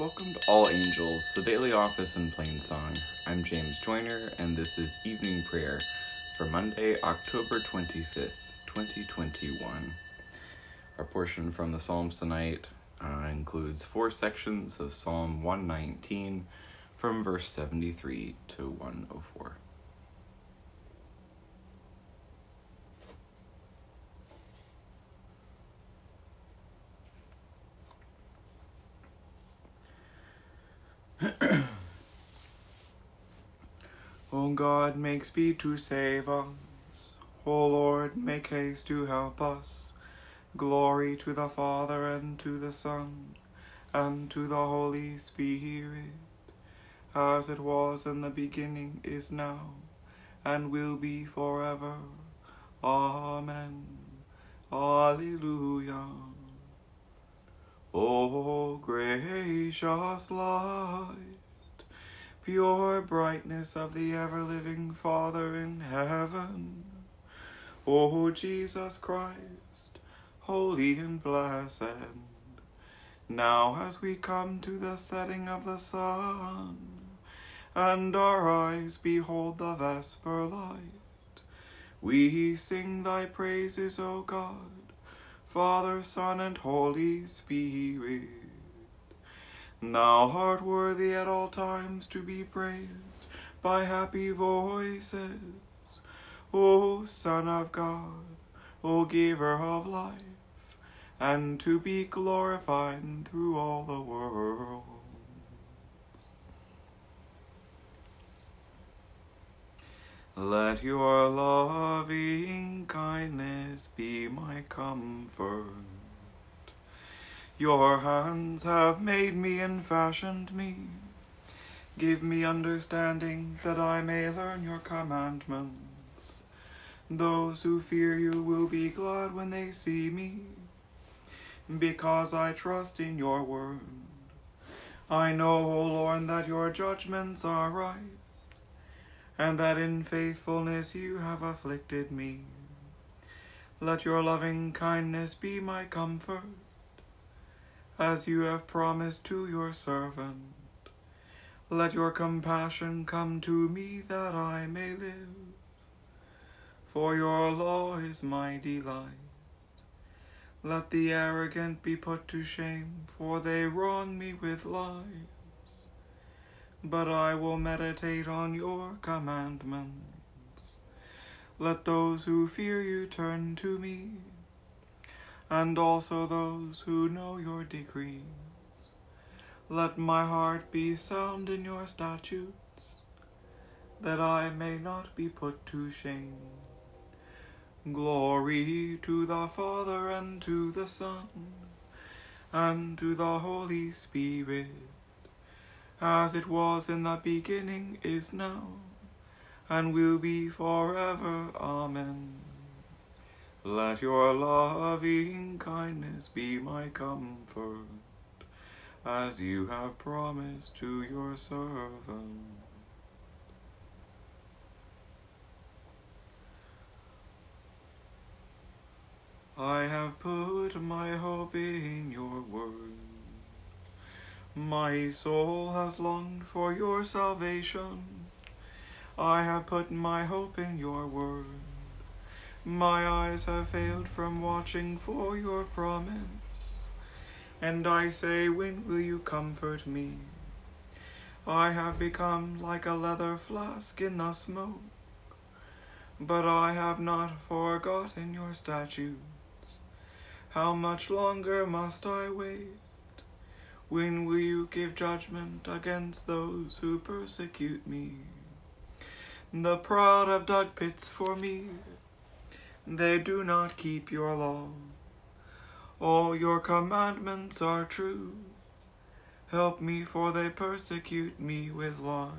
Welcome to All Angels, the daily office in plain song. I'm James Joyner, and this is evening prayer for Monday, October 25th, 2021. Our portion from the Psalms tonight uh, includes four sections of Psalm 119 from verse 73 to 104. God, make speed to save us. O Lord, make haste to help us. Glory to the Father, and to the Son, and to the Holy Spirit, as it was in the beginning, is now, and will be forever. Amen. Alleluia. O gracious light pure brightness of the ever living Father in heaven. O Jesus Christ, holy and blessed, now as we come to the setting of the sun, and our eyes behold the vesper light, we sing thy praises, O God, Father, Son, and Holy Spirit. Thou art worthy at all times to be praised by happy voices. O Son of God, O Giver of life, and to be glorified through all the world. Let your loving kindness be my comfort. Your hands have made me and fashioned me. Give me understanding that I may learn your commandments. Those who fear you will be glad when they see me, because I trust in your word. I know, O Lord, that your judgments are right, and that in faithfulness you have afflicted me. Let your loving kindness be my comfort as you have promised to your servant. Let your compassion come to me that I may live. For your law is my delight. Let the arrogant be put to shame, for they wrong me with lies. But I will meditate on your commandments. Let those who fear you turn to me and also those who know your decrees. Let my heart be sound in your statutes, that I may not be put to shame. Glory to the Father and to the Son and to the Holy Spirit, as it was in the beginning, is now, and will be forever. Amen. Let your loving kindness be my comfort, as you have promised to your servant. I have put my hope in your word. My soul has longed for your salvation. I have put my hope in your word. My eyes have failed from watching for your promise. And I say, When will you comfort me? I have become like a leather flask in the smoke, but I have not forgotten your statutes. How much longer must I wait? When will you give judgment against those who persecute me? The proud have dug pits for me they do not keep your law. All your commandments are true. Help me, for they persecute me with lies.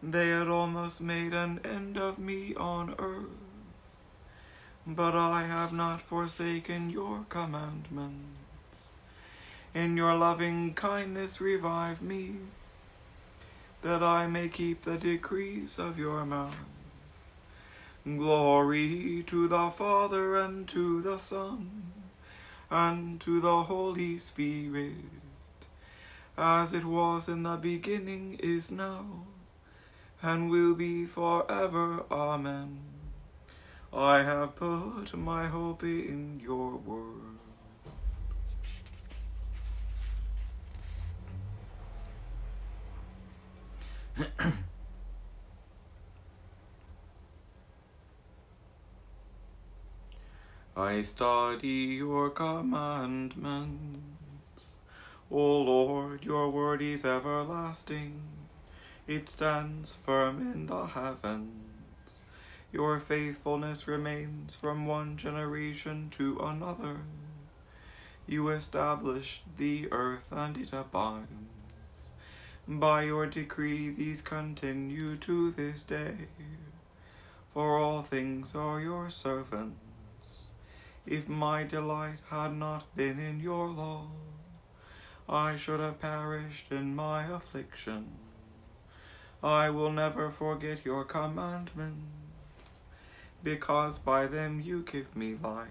They had almost made an end of me on earth. But I have not forsaken your commandments. In your loving kindness, revive me, that I may keep the decrees of your mouth. Glory to the Father and to the Son and to the Holy Spirit, as it was in the beginning, is now, and will be forever. Amen. I have put my hope in your word. I study your commandments. O Lord, your word is everlasting. It stands firm in the heavens. Your faithfulness remains from one generation to another. You established the earth and it abides. By your decree, these continue to this day. For all things are your servants if my delight had not been in your law, I should have perished in my affliction. I will never forget your commandments, because by them you give me life.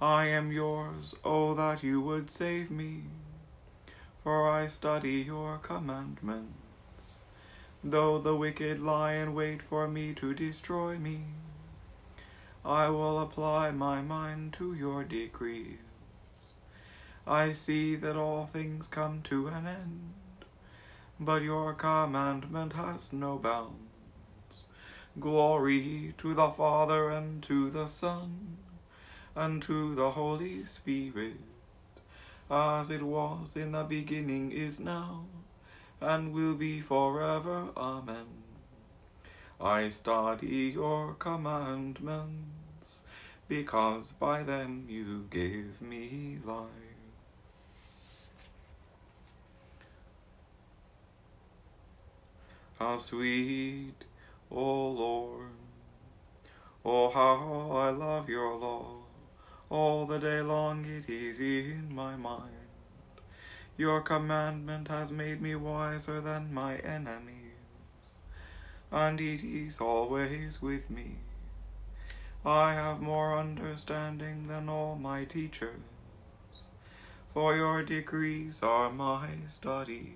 I am yours, oh, that you would save me, for I study your commandments. Though the wicked lie in wait for me to destroy me, I will apply my mind to your decrees. I see that all things come to an end, but your commandment has no bounds. Glory to the Father and to the Son and to the Holy Spirit, as it was in the beginning, is now, and will be forever. Amen. I study your commandments, because by them you gave me life. How sweet, O Lord, oh how I love your law. All the day long it is in my mind. Your commandment has made me wiser than my enemies and it is always with me. I have more understanding than all my teachers, for your decrees are my study.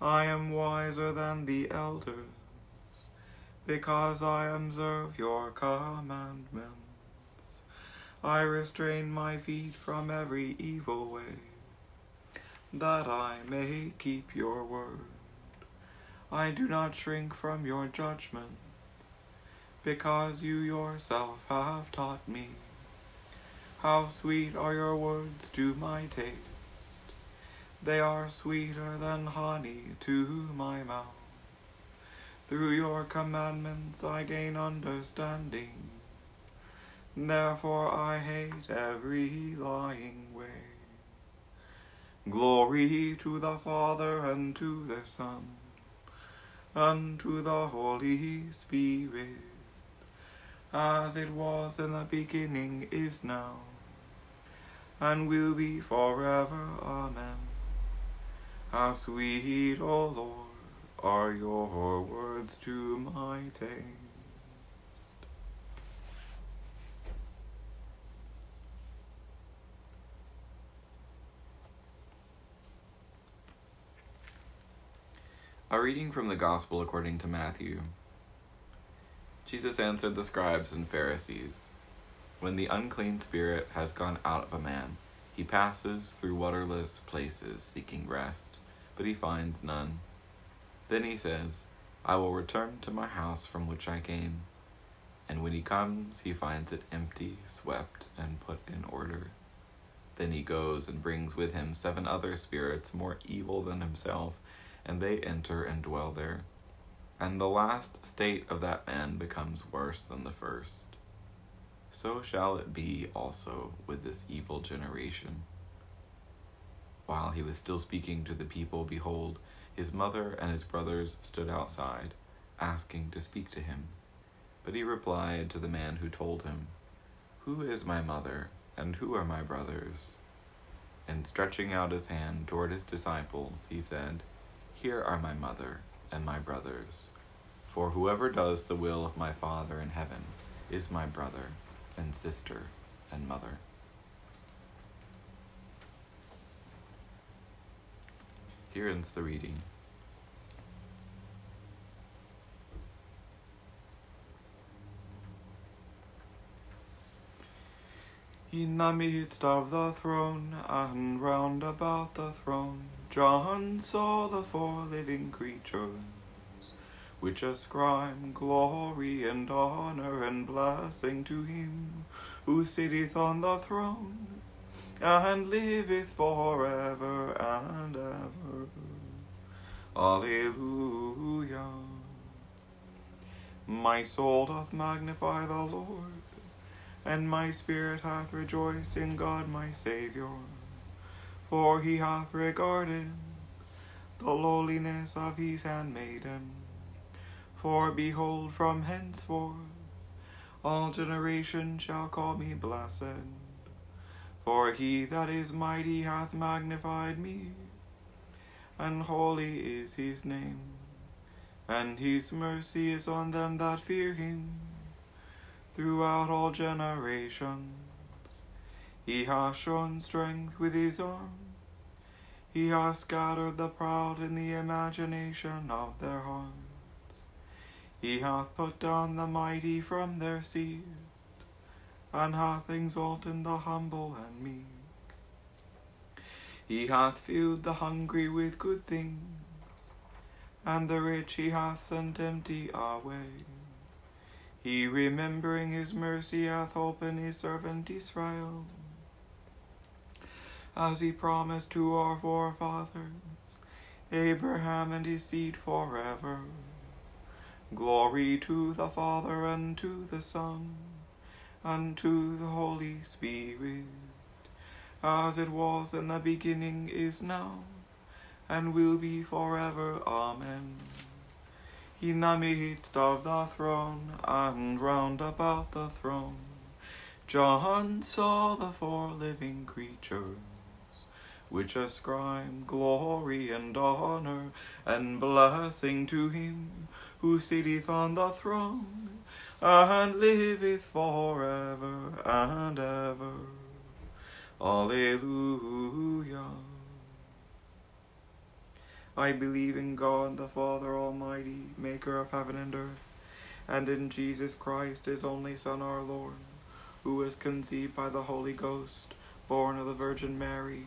I am wiser than the elders, because I observe your commandments. I restrain my feet from every evil way, that I may keep your word. I do not shrink from your judgments, because you yourself have taught me. How sweet are your words to my taste! They are sweeter than honey to my mouth. Through your commandments I gain understanding. Therefore I hate every lying way. Glory to the Father and to the Son unto the Holy Spirit, as it was in the beginning, is now, and will be forever. Amen. How sweet, O Lord, are your words to my taste. A reading from the Gospel according to Matthew. Jesus answered the scribes and Pharisees When the unclean spirit has gone out of a man, he passes through waterless places seeking rest, but he finds none. Then he says, I will return to my house from which I came. And when he comes, he finds it empty, swept, and put in order. Then he goes and brings with him seven other spirits more evil than himself and they enter and dwell there. And the last state of that man becomes worse than the first. So shall it be also with this evil generation. While he was still speaking to the people, behold, his mother and his brothers stood outside, asking to speak to him. But he replied to the man who told him, Who is my mother, and who are my brothers? And stretching out his hand toward his disciples, he said, here are my mother and my brothers. For whoever does the will of my Father in heaven is my brother and sister and mother. Here ends the reading. In the midst of the throne and round about the throne, John saw the four living creatures, which ascribe glory and honor and blessing to him who sitteth on the throne and liveth forever and ever. Alleluia. My soul doth magnify the Lord, and my spirit hath rejoiced in God my Saviour, for he hath regarded the lowliness of his handmaiden. For behold, from henceforth all generations shall call me blessed. For he that is mighty hath magnified me, and holy is his name, and his mercy is on them that fear him throughout all generations. He hath shown strength with his arm, he hath scattered the proud in the imagination of their hearts. He hath put down the mighty from their seat and hath exalted the humble and meek. He hath filled the hungry with good things, and the rich he hath sent empty away. He, remembering his mercy, hath opened his servant Israel, as he promised to our forefathers, Abraham and his seed forever. Glory to the Father and to the Son and to the Holy Spirit, as it was in the beginning, is now, and will be forever. Amen. In the midst of the throne, and round about the throne, John saw the four living creatures, which ascribe glory and honor and blessing to him who sitteth on the throne and liveth forever and ever. Alleluia. I believe in God the Father Almighty, maker of heaven and earth, and in Jesus Christ, his only Son, our Lord, who was conceived by the Holy Ghost, born of the Virgin Mary,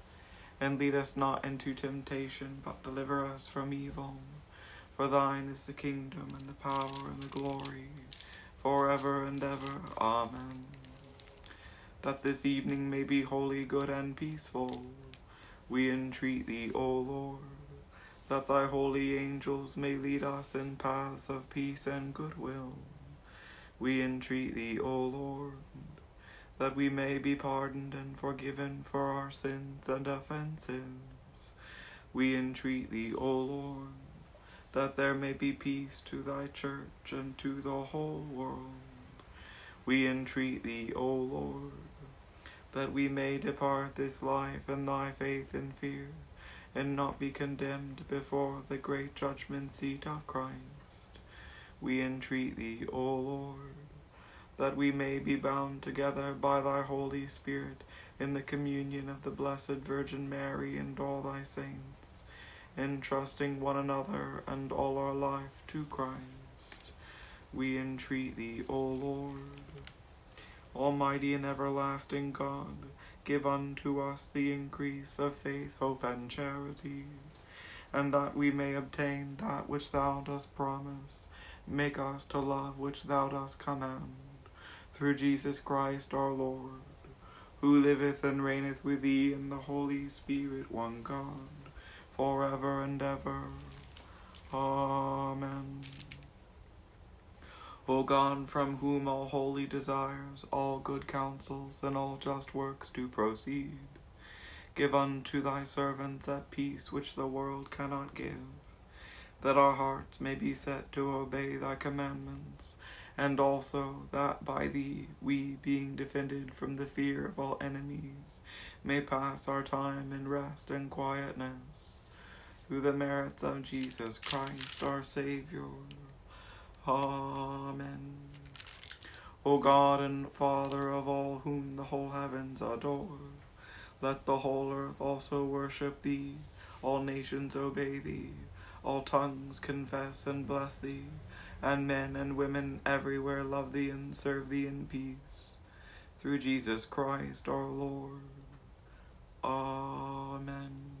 And lead us not into temptation, but deliver us from evil. For thine is the kingdom, and the power, and the glory forever and ever. Amen. That this evening may be holy, good, and peaceful, we entreat thee, O Lord, that thy holy angels may lead us in paths of peace and goodwill. We entreat thee, O Lord, that we may be pardoned and forgiven for our sins and offences. We entreat thee, O Lord, that there may be peace to thy church and to the whole world. We entreat thee, O Lord, that we may depart this life in thy faith and fear, and not be condemned before the great judgment seat of Christ. We entreat thee, O Lord, that we may be bound together by thy Holy Spirit in the communion of the Blessed Virgin Mary and all thy saints entrusting one another and all our life to Christ. We entreat thee, O Lord. Almighty and everlasting God, give unto us the increase of faith, hope, and charity, and that we may obtain that which thou dost promise. Make us to love which thou dost command. Through Jesus Christ our Lord, who liveth and reigneth with thee in the Holy Spirit, one God, for ever and ever. Amen. O God, from whom all holy desires, all good counsels, and all just works do proceed, give unto thy servants that peace which the world cannot give, that our hearts may be set to obey thy commandments, and also that by thee we, being defended from the fear of all enemies, may pass our time in rest and quietness. Through the merits of Jesus Christ, our Saviour. Amen. O God and Father of all whom the whole heavens adore, let the whole earth also worship thee, all nations obey thee, all tongues confess and bless thee, and men and women everywhere love thee and serve thee in peace. Through Jesus Christ our Lord. Amen.